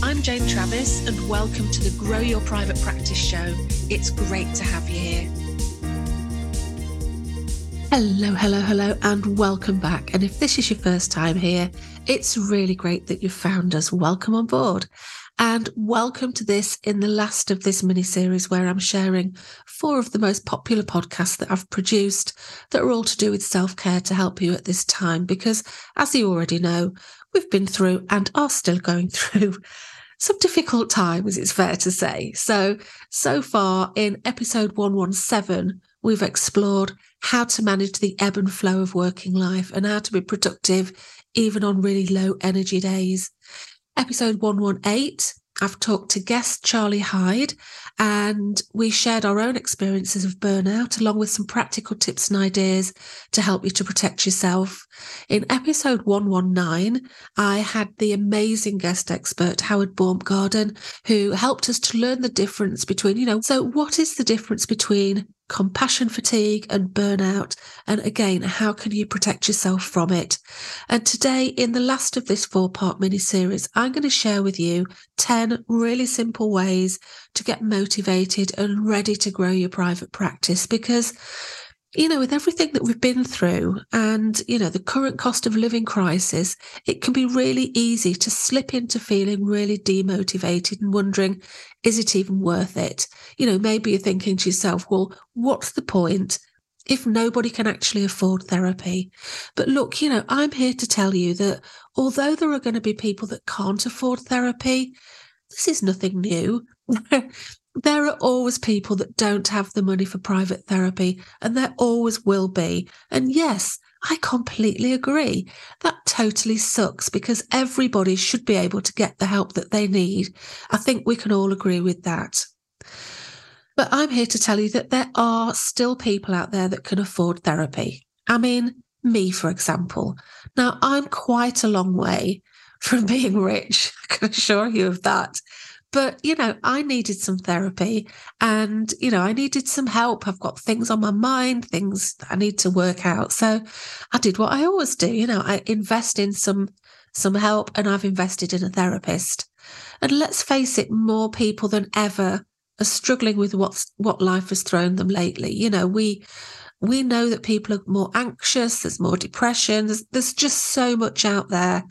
I'm Jane Travis, and welcome to the Grow Your Private Practice Show. It's great to have you here. Hello, hello, hello, and welcome back. And if this is your first time here, it's really great that you've found us. Welcome on board. And welcome to this in the last of this mini series where I'm sharing four of the most popular podcasts that I've produced that are all to do with self care to help you at this time. Because as you already know, we've been through and are still going through some difficult times, it's fair to say. So, so far in episode 117, we've explored how to manage the ebb and flow of working life and how to be productive even on really low energy days. Episode 118, I've talked to guest Charlie Hyde and we shared our own experiences of burnout along with some practical tips and ideas to help you to protect yourself. In episode 119, I had the amazing guest expert, Howard Baumgarten, who helped us to learn the difference between, you know, so what is the difference between compassion fatigue and burnout. And again, how can you protect yourself from it? And today, in the last of this four part mini series, I'm going to share with you 10 really simple ways to get motivated and ready to grow your private practice because you know, with everything that we've been through and, you know, the current cost of living crisis, it can be really easy to slip into feeling really demotivated and wondering, is it even worth it? You know, maybe you're thinking to yourself, well, what's the point? If nobody can actually afford therapy. But look, you know, I'm here to tell you that although there are going to be people that can't afford therapy, this is nothing new. there are always people that don't have the money for private therapy, and there always will be. And yes, I completely agree. That totally sucks because everybody should be able to get the help that they need. I think we can all agree with that. But I'm here to tell you that there are still people out there that can afford therapy. I mean, me, for example. Now, I'm quite a long way from being rich. I can assure you of that. But, you know, I needed some therapy and, you know, I needed some help. I've got things on my mind, things I need to work out. So I did what I always do. You know, I invest in some some help and I've invested in a therapist. And let's face it, more people than ever are struggling with what's what life has thrown them lately. You know, we we know that people are more anxious, there's more depression, there's, there's just so much out there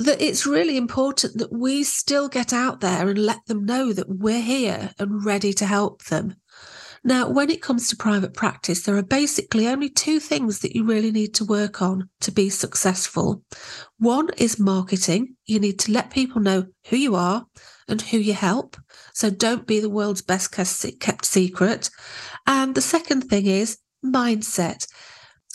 that it's really important that we still get out there and let them know that we're here and ready to help them. Now, when it comes to private practice, there are basically only two things that you really need to work on to be successful. One is marketing. You need to let people know who you are and who you help. So don't be the world's best kept secret. And the second thing is mindset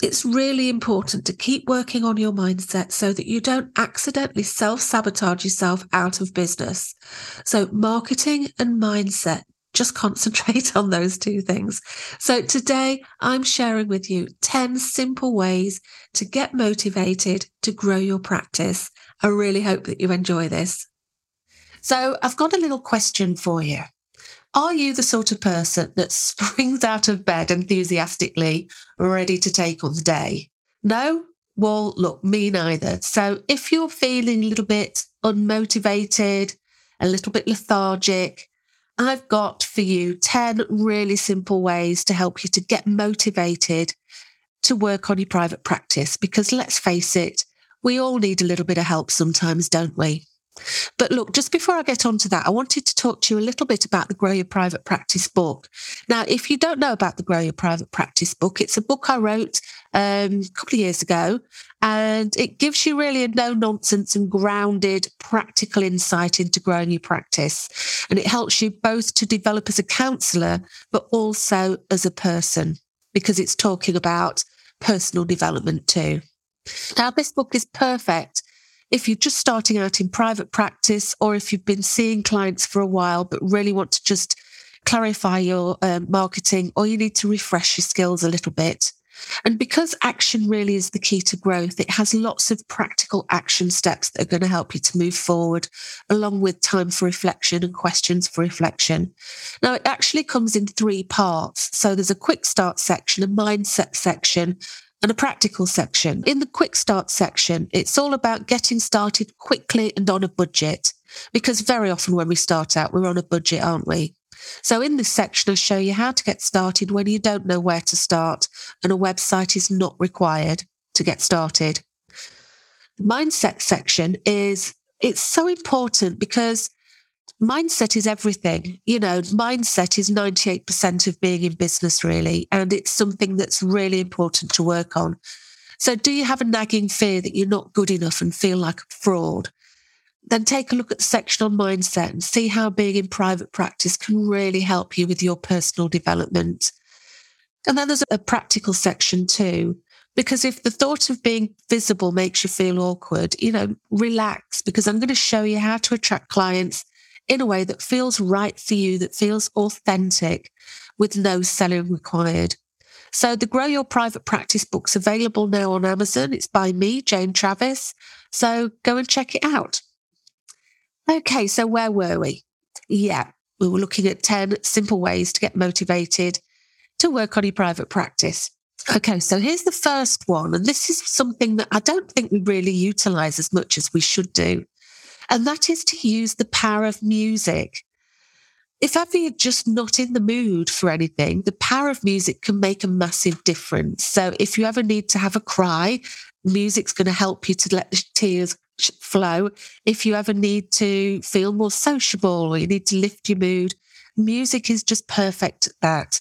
it's really important to keep working on your mindset so that you don't accidentally self sabotage yourself out of business. So, marketing and mindset, just concentrate on those two things. So, today I'm sharing with you 10 simple ways to get motivated to grow your practice. I really hope that you enjoy this. So, I've got a little question for you. Are you the sort of person that springs out of bed enthusiastically, ready to take on the day? No? Well, look, me neither. So if you're feeling a little bit unmotivated, a little bit lethargic, I've got for you 10 really simple ways to help you to get motivated to work on your private practice. Because let's face it, we all need a little bit of help sometimes, don't we? But look, just before I get on to that, I wanted to talk to you a little bit about the Grow Your Private Practice book. Now, if you don't know about the Grow Your Private Practice book, it's a book I wrote um, a couple of years ago, and it gives you really a no nonsense and grounded practical insight into growing your practice. And it helps you both to develop as a counselor, but also as a person, because it's talking about personal development too. Now, this book is perfect if you're just starting out in private practice or if you've been seeing clients for a while but really want to just clarify your um, marketing or you need to refresh your skills a little bit. And because action really is the key to growth, it has lots of practical action steps that are going to help you to move forward, along with time for reflection and questions for reflection. Now, it actually comes in three parts. So there's a quick start section, a mindset section, and a practical section. In the quick start section, it's all about getting started quickly and on a budget. Because very often when we start out, we're on a budget, aren't we? So in this section, I show you how to get started when you don't know where to start and a website is not required to get started. The mindset section is, it's so important because mindset is everything. You know, mindset is 98% of being in business, really. And it's something that's really important to work on. So, do you have a nagging fear that you're not good enough and feel like a fraud? Then take a look at the section on mindset and see how being in private practice can really help you with your personal development. And then there's a practical section too. Because if the thought of being visible makes you feel awkward, you know, relax because I'm going to show you how to attract clients in a way that feels right for you, that feels authentic with no selling required. So the Grow Your Private Practice book's available now on Amazon. It's by me, Jane Travis. So go and check it out. Okay, so where were we? Yeah, we were looking at 10 simple ways to get motivated to work on your private practice. Okay, so here's the first one. And this is something that I don't think we really utilize as much as we should do and that is to use the power of music. If ever you're just not in the mood for anything, the power of music can make a massive difference. So if you ever need to have a cry, music's going to help you to let the tears flow. If you ever need to feel more sociable or you need to lift your mood, music is just perfect at that.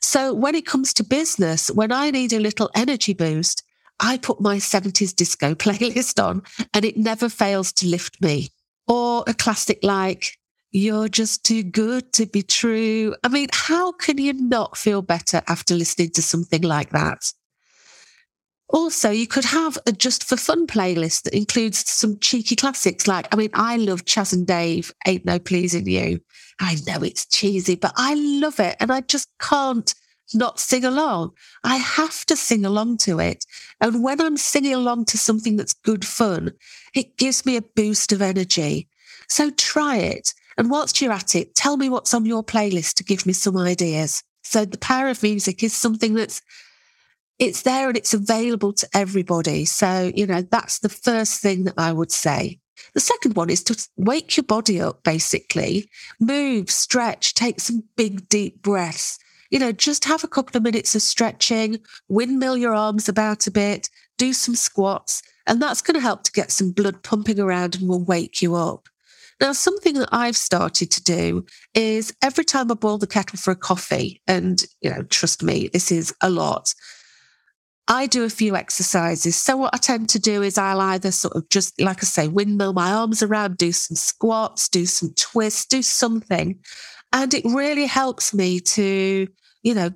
So when it comes to business, when I need a little energy boost, I put my 70s disco playlist on and it never fails to lift me. Or a classic like, You're just too good to be true. I mean, how can you not feel better after listening to something like that? Also, you could have a just for fun playlist that includes some cheeky classics. Like, I mean, I love Chas and Dave, Ain't No Pleasing You. I know it's cheesy, but I love it. And I just can't not sing along. I have to sing along to it. And when I'm singing along to something that's good fun, it gives me a boost of energy. So try it. And whilst you're at it, tell me what's on your playlist to give me some ideas. So the power of music is something that's it's there and it's available to everybody. So, you know, that's the first thing that I would say. The second one is to wake your body up, basically. Move, stretch, take some big, deep breaths you know, just have a couple of minutes of stretching, windmill your arms about a bit, do some squats, and that's going to help to get some blood pumping around and will wake you up. Now, something that I've started to do is every time I boil the kettle for a coffee, and, you know, trust me, this is a lot. I do a few exercises. So, what I tend to do is I'll either sort of just, like I say, windmill my arms around, do some squats, do some twists, do something. And it really helps me to you know,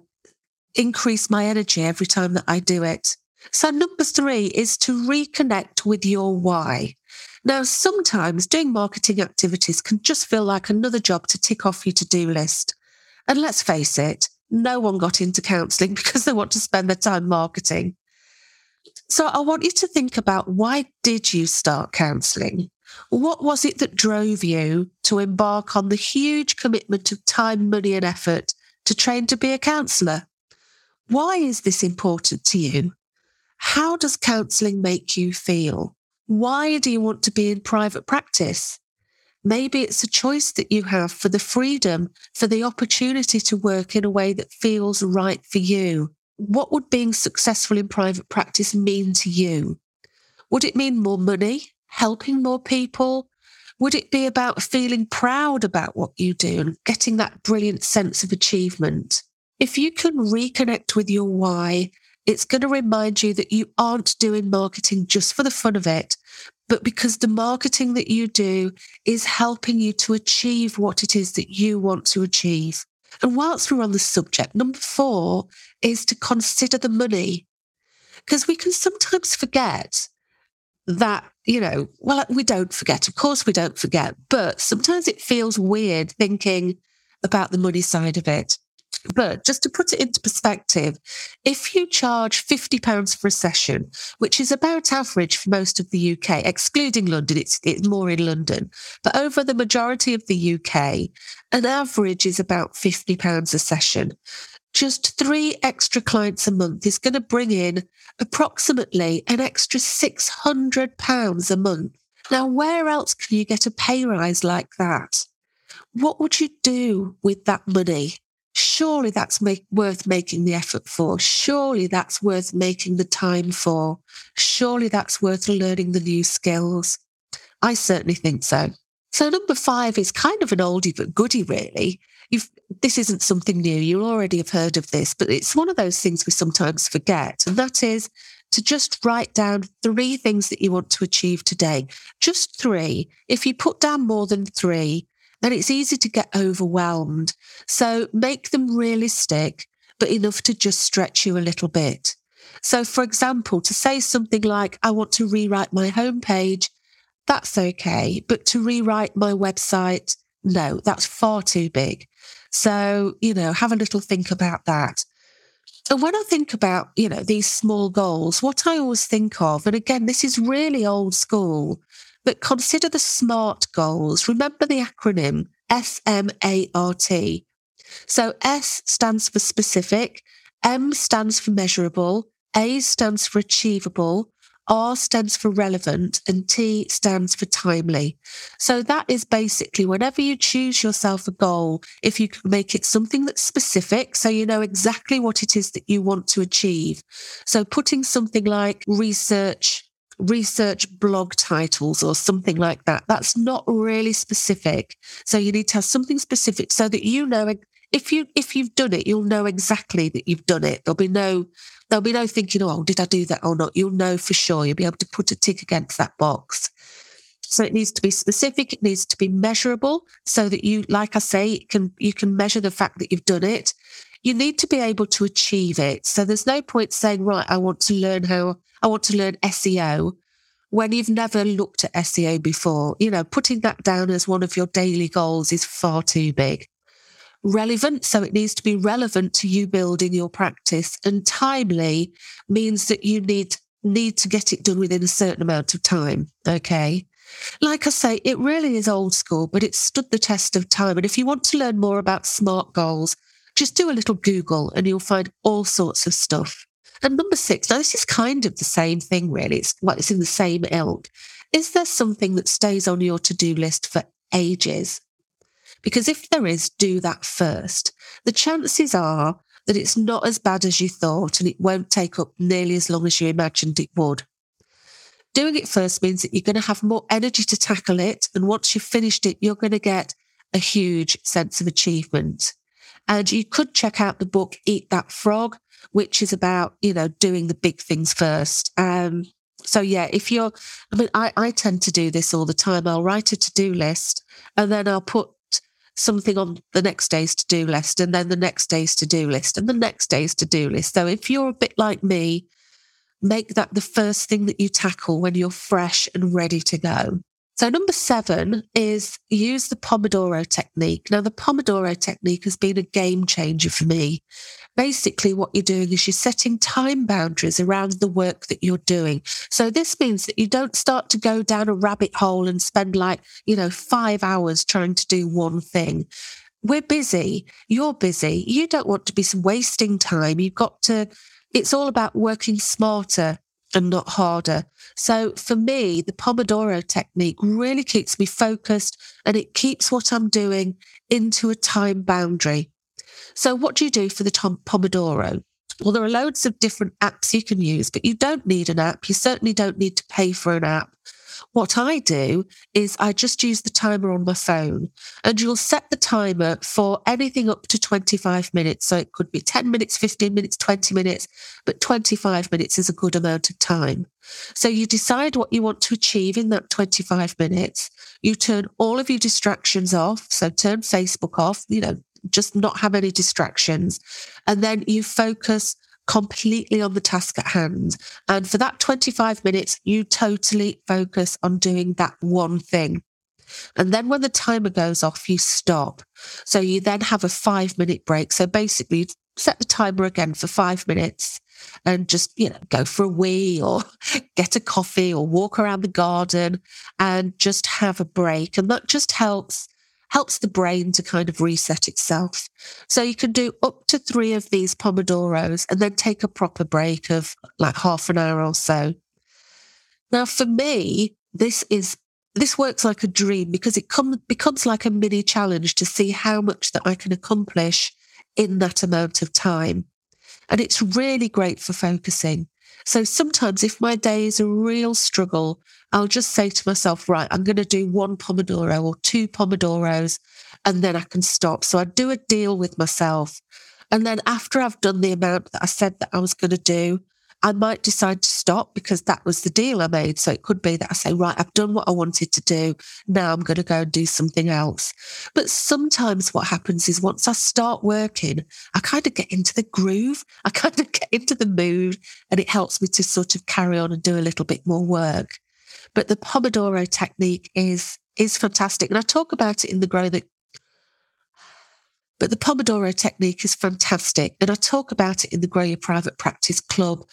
increase my energy every time that I do it. So, number three is to reconnect with your why. Now, sometimes doing marketing activities can just feel like another job to tick off your to do list. And let's face it, no one got into counseling because they want to spend their time marketing. So I want you to think about why did you start counseling? What was it that drove you to embark on the huge commitment of time, money, and effort to train to be a counsellor. Why is this important to you? How does counselling make you feel? Why do you want to be in private practice? Maybe it's a choice that you have for the freedom, for the opportunity to work in a way that feels right for you. What would being successful in private practice mean to you? Would it mean more money, helping more people, would it be about feeling proud about what you do and getting that brilliant sense of achievement? If you can reconnect with your why, it's going to remind you that you aren't doing marketing just for the fun of it, but because the marketing that you do is helping you to achieve what it is that you want to achieve. And whilst we're on the subject, number four is to consider the money. Because we can sometimes forget that, you know, well, we don't forget. Of course, we don't forget. But sometimes it feels weird thinking about the money side of it. But just to put it into perspective, if you charge £50 for a session, which is about average for most of the UK, excluding London, it's, it's more in London, but over the majority of the UK, an average is about £50 a session. Just three extra clients a month is going to bring in approximately an extra £600 a month. Now, where else can you get a pay rise like that? What would you do with that money? surely that's make, worth making the effort for. Surely that's worth making the time for. Surely that's worth learning the new skills. I certainly think so. So number five is kind of an oldie but goodie, really. You've, this isn't something new. You already have heard of this, but it's one of those things we sometimes forget. And that is to just write down three things that you want to achieve today. Just three. If you put down more than three, then it's easy to get overwhelmed. So make them realistic, but enough to just stretch you a little bit. So, for example, to say something like, I want to rewrite my homepage, that's okay. But to rewrite my website, no, that's far too big. So, you know, have a little think about that. And when I think about, you know, these small goals, what I always think of, and again, this is really old school, but consider the SMART goals. Remember the acronym S M A R T. So S stands for specific, M stands for measurable, A stands for achievable, R stands for relevant, and T stands for timely. So that is basically whenever you choose yourself a goal, if you can make it something that's specific, so you know exactly what it is that you want to achieve. So putting something like research research blog titles or something like that. That's not really specific. So you need to have something specific so that you know if you if you've done it, you'll know exactly that you've done it. There'll be no there'll be no thinking, oh, did I do that or not? You'll know for sure. You'll be able to put a tick against that box. So it needs to be specific. It needs to be measurable so that you, like I say, can you can measure the fact that you've done it. You need to be able to achieve it. So there's no point saying, right, I want to learn how I want to learn SEO when you've never looked at SEO before. You know, putting that down as one of your daily goals is far too big. Relevant, so it needs to be relevant to you building your practice, and timely means that you need need to get it done within a certain amount of time. Okay. Like I say, it really is old school, but it stood the test of time. And if you want to learn more about SMART goals, just do a little Google and you'll find all sorts of stuff. And number six, now this is kind of the same thing, really. It's like it's in the same ilk. Is there something that stays on your to do list for ages? Because if there is, do that first. The chances are that it's not as bad as you thought and it won't take up nearly as long as you imagined it would. Doing it first means that you're going to have more energy to tackle it. And once you've finished it, you're going to get a huge sense of achievement. And you could check out the book, Eat That Frog, which is about, you know, doing the big things first. Um, so yeah, if you're, I mean, I, I tend to do this all the time. I'll write a to do list and then I'll put something on the next day's to do list and then the next day's to do list and the next day's to do list. So if you're a bit like me, make that the first thing that you tackle when you're fresh and ready to go. So, number seven is use the Pomodoro technique. Now, the Pomodoro technique has been a game changer for me. Basically, what you're doing is you're setting time boundaries around the work that you're doing. So, this means that you don't start to go down a rabbit hole and spend like, you know, five hours trying to do one thing. We're busy. You're busy. You don't want to be wasting time. You've got to, it's all about working smarter and not harder. So for me, the Pomodoro technique really keeps me focused and it keeps what I'm doing into a time boundary. So what do you do for the tom- Pomodoro? Well, there are loads of different apps you can use, but you don't need an app. You certainly don't need to pay for an app. What I do is I just use the timer on my phone and you'll set the timer for anything up to 25 minutes. So it could be 10 minutes, 15 minutes, 20 minutes, but 25 minutes is a good amount of time. So you decide what you want to achieve in that 25 minutes. You turn all of your distractions off. So turn Facebook off, you know, just not have any distractions. And then you focus completely on the task at hand. And for that 25 minutes, you totally focus on doing that one thing. And then when the timer goes off, you stop. So you then have a five minute break. So basically, set the timer again for five minutes and just, you know, go for a wee or get a coffee or walk around the garden and just have a break. And that just helps helps the brain to kind of reset itself. So you can do up to three of these Pomodoros and then take a proper break of like half an hour or so. Now, for me, this is this works like a dream because it com- becomes like a mini challenge to see how much that I can accomplish in that amount of time. And it's really great for focusing. So sometimes if my day is a real struggle, I'll just say to myself, right, I'm going to do one Pomodoro or two Pomodoros, and then I can stop. So I do a deal with myself. And then after I've done the amount that I said that I was going to do, I might decide to stop because that was the deal I made. So it could be that I say, right, I've done what I wanted to do. Now I'm going to go and do something else. But sometimes what happens is once I start working, I kind of get into the groove. I kind of get into the mood and it helps me to sort of carry on and do a little bit more work. But the Pomodoro technique is, is fantastic. And I talk about it in the Grow the but the Pomodoro technique is fantastic. And I talk about it in the Grow Your Private Practice Club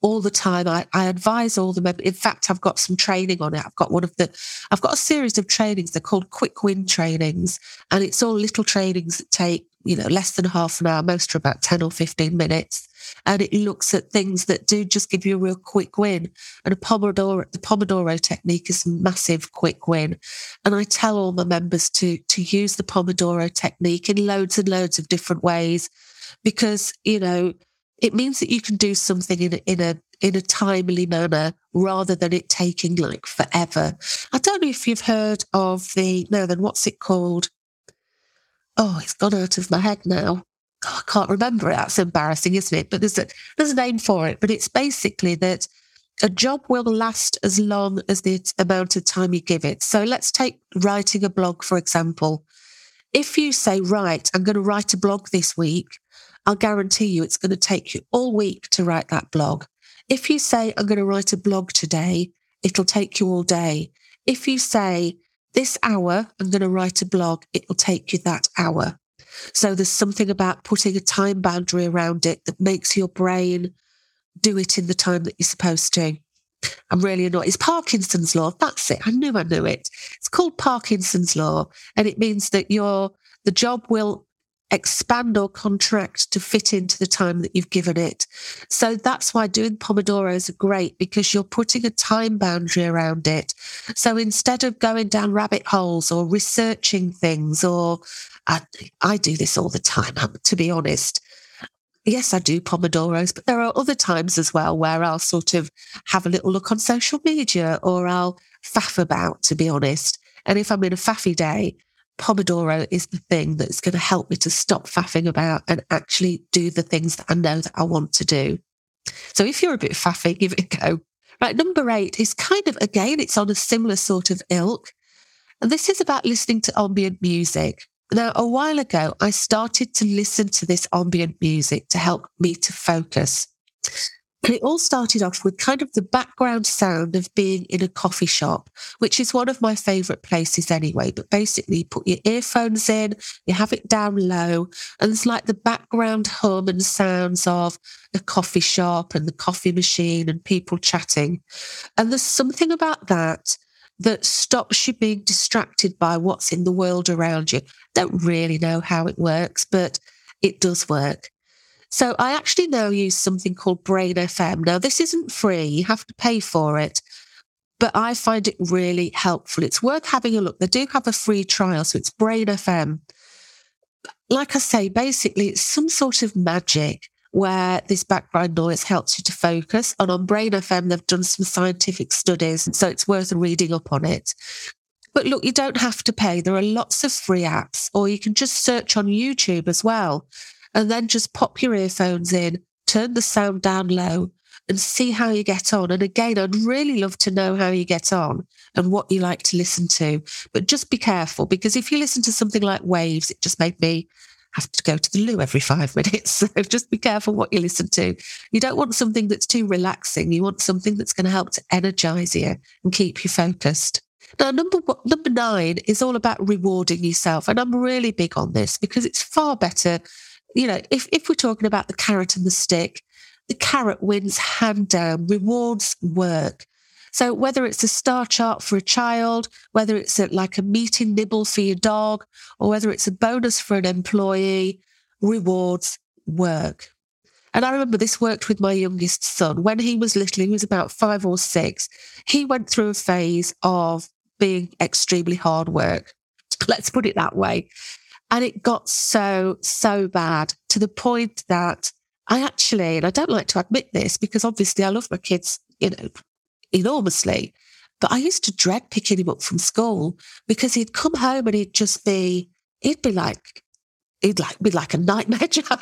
all the time. I, I advise all the members. In fact, I've got some training on it. I've got one of the, I've got a series of trainings. They're called quick win trainings. And it's all little trainings that take, you know, less than half an hour, most are about 10 or 15 minutes. And it looks at things that do just give you a real quick win. And a Pomodoro, the Pomodoro technique is a massive quick win. And I tell all my members to, to use the Pomodoro technique in loads and loads of different ways because, you know, it means that you can do something in a, in a in a timely manner rather than it taking like forever. I don't know if you've heard of the no, then what's it called? Oh, it's gone out of my head now. Oh, I can't remember it. That's embarrassing, isn't it? But there's a there's a name for it. But it's basically that a job will last as long as the amount of time you give it. So let's take writing a blog, for example. If you say, right, I'm going to write a blog this week, I'll guarantee you it's going to take you all week to write that blog. If you say, I'm going to write a blog today, it'll take you all day. If you say, this hour, I'm going to write a blog, it'll take you that hour. So there's something about putting a time boundary around it that makes your brain do it in the time that you're supposed to. I'm really annoyed. It's Parkinson's law. That's it. I knew I knew it. It's called Parkinson's law. And it means that your the job will expand or contract to fit into the time that you've given it. So that's why doing Pomodoros are great because you're putting a time boundary around it. So instead of going down rabbit holes or researching things, or I, I do this all the time, to be honest. Yes, I do Pomodoros, but there are other times as well where I'll sort of have a little look on social media or I'll faff about, to be honest. And if I'm in a faffy day, Pomodoro is the thing that's going to help me to stop faffing about and actually do the things that I know that I want to do. So if you're a bit faffy, give it a go. Right, number eight is kind of, again, it's on a similar sort of ilk. And this is about listening to ambient music. Now, a while ago, I started to listen to this ambient music to help me to focus. And it all started off with kind of the background sound of being in a coffee shop, which is one of my favorite places anyway. But basically, you put your earphones in, you have it down low, and it's like the background hum and sounds of a coffee shop and the coffee machine and people chatting. And there's something about that that stops you being distracted by what's in the world around you. Don't really know how it works, but it does work. So I actually now use something called Brain FM. Now, this isn't free, you have to pay for it, but I find it really helpful. It's worth having a look. They do have a free trial, so it's Brain FM. Like I say, basically, it's some sort of magic where this background noise helps you to focus. And on Brain FM, they've done some scientific studies, And so it's worth reading up on it. But look, you don't have to pay. There are lots of free apps, or you can just search on YouTube as well and then just pop your earphones in, turn the sound down low and see how you get on. And again, I'd really love to know how you get on and what you like to listen to. But just be careful because if you listen to something like Waves, it just made me have to go to the loo every five minutes. So just be careful what you listen to. You don't want something that's too relaxing. You want something that's going to help to energize you and keep you focused. Now, number number nine is all about rewarding yourself, and I'm really big on this because it's far better. You know, if if we're talking about the carrot and the stick, the carrot wins hand down. Rewards work. So whether it's a star chart for a child, whether it's a, like a meeting nibble for your dog, or whether it's a bonus for an employee, rewards work. And I remember this worked with my youngest son. When he was little, he was about five or six, he went through a phase of being extremely hard work. Let's put it that way. And it got so, so bad to the point that I actually, and I don't like to admit this because obviously I love my kids, you know, enormously. But I used to dread picking him up from school because he'd come home and he'd just be, he'd be like, he'd like be like a nightmare child.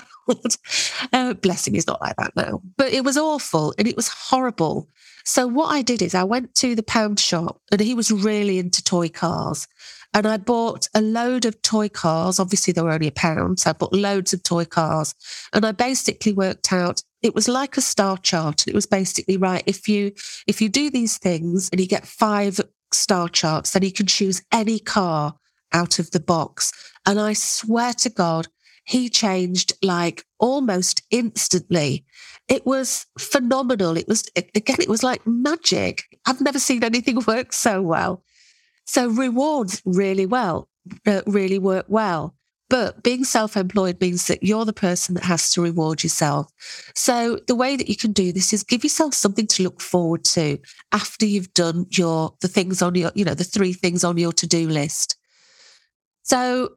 uh, bless him, he's not like that now. But it was awful and it was horrible. So what I did is I went to the pound shop and he was really into toy cars. And I bought a load of toy cars. Obviously, they were only a pound. So I bought loads of toy cars. And I basically worked out it was like a star chart. It was basically right. If you if you do these things and you get five star charts, then you can choose any car out of the box. And I swear to God, he changed like almost instantly. It was phenomenal. It was, again, it was like magic. I've never seen anything work so well. So rewards really well, uh, really work well. But being self employed means that you're the person that has to reward yourself. So the way that you can do this is give yourself something to look forward to after you've done your, the things on your, you know, the three things on your to do list. So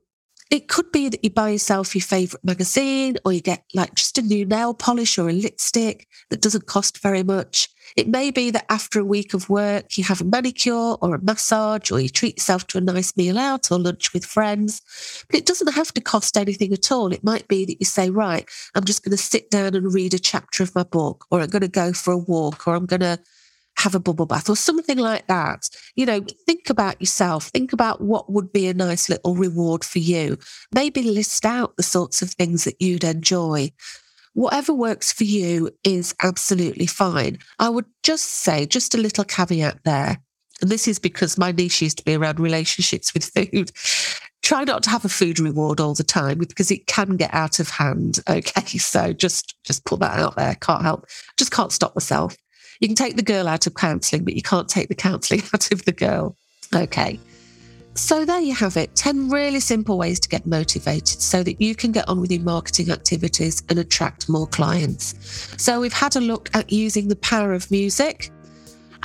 it could be that you buy yourself your favorite magazine or you get like just a new nail polish or a lipstick that doesn't cost very much. It may be that after a week of work, you have a manicure or a massage or you treat yourself to a nice meal out or lunch with friends. But it doesn't have to cost anything at all. It might be that you say, right, I'm just going to sit down and read a chapter of my book or I'm going to go for a walk or I'm going to have a bubble bath or something like that. You know, think about yourself. Think about what would be a nice little reward for you. Maybe list out the sorts of things that you'd enjoy. Whatever works for you is absolutely fine. I would just say, just a little caveat there. And this is because my niche used to be around relationships with food. Try not to have a food reward all the time because it can get out of hand. Okay. So just, just put that out there. Can't help. Just can't stop myself. You can take the girl out of counselling, but you can't take the counselling out of the girl. Okay. So there you have it 10 really simple ways to get motivated so that you can get on with your marketing activities and attract more clients. So we've had a look at using the power of music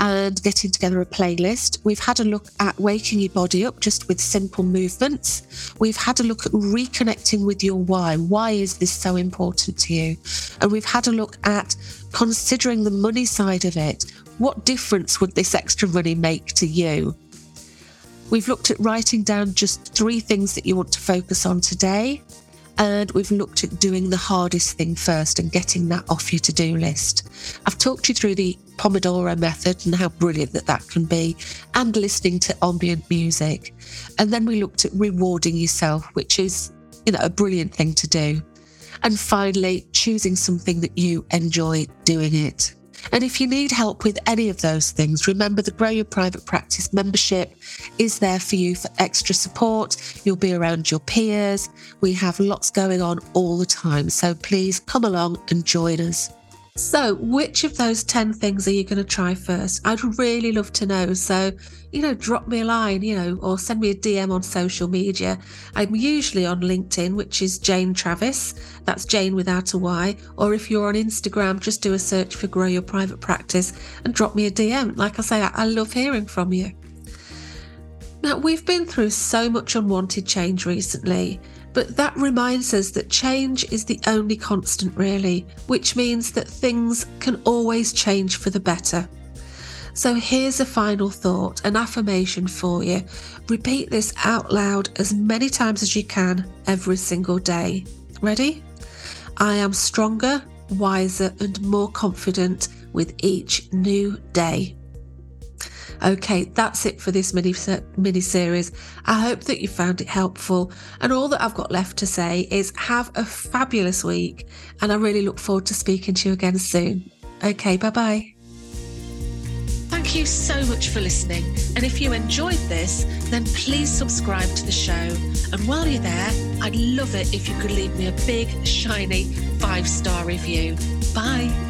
and getting together a playlist. We've had a look at waking your body up just with simple movements. We've had a look at reconnecting with your why. Why is this so important to you? And we've had a look at considering the money side of it. What difference would this extra money make to you? We've looked at writing down just three things that you want to focus on today and we've looked at doing the hardest thing first and getting that off your to do list. I've talked you through the Pomodoro method and how brilliant that that can be, and listening to ambient music. And then we looked at rewarding yourself, which is, you know, a brilliant thing to do. And finally, choosing something that you enjoy doing it. And if you need help with any of those things, remember the Grow Your Private Practice membership is there for you for extra support. You'll be around your peers. We have lots going on all the time. So please come along and join us. So, which of those 10 things are you going to try first? I'd really love to know. So, you know, drop me a line, you know, or send me a DM on social media. I'm usually on LinkedIn, which is Jane Travis. That's Jane without a Y. Or if you're on Instagram, just do a search for Grow Your Private Practice and drop me a DM. Like I say, I love hearing from you. Now, we've been through so much unwanted change recently. But that reminds us that change is the only constant, really, which means that things can always change for the better. So here's a final thought, an affirmation for you. Repeat this out loud as many times as you can every single day. Ready? I am stronger, wiser, and more confident with each new day. Okay, that's it for this mini mini series. I hope that you found it helpful. And all that I've got left to say is have a fabulous week. And I really look forward to speaking to you again soon. Okay, bye bye. Thank you so much for listening. And if you enjoyed this, then please subscribe to the show. And while you're there, I'd love it if you could leave me a big, shiny five star review. Bye.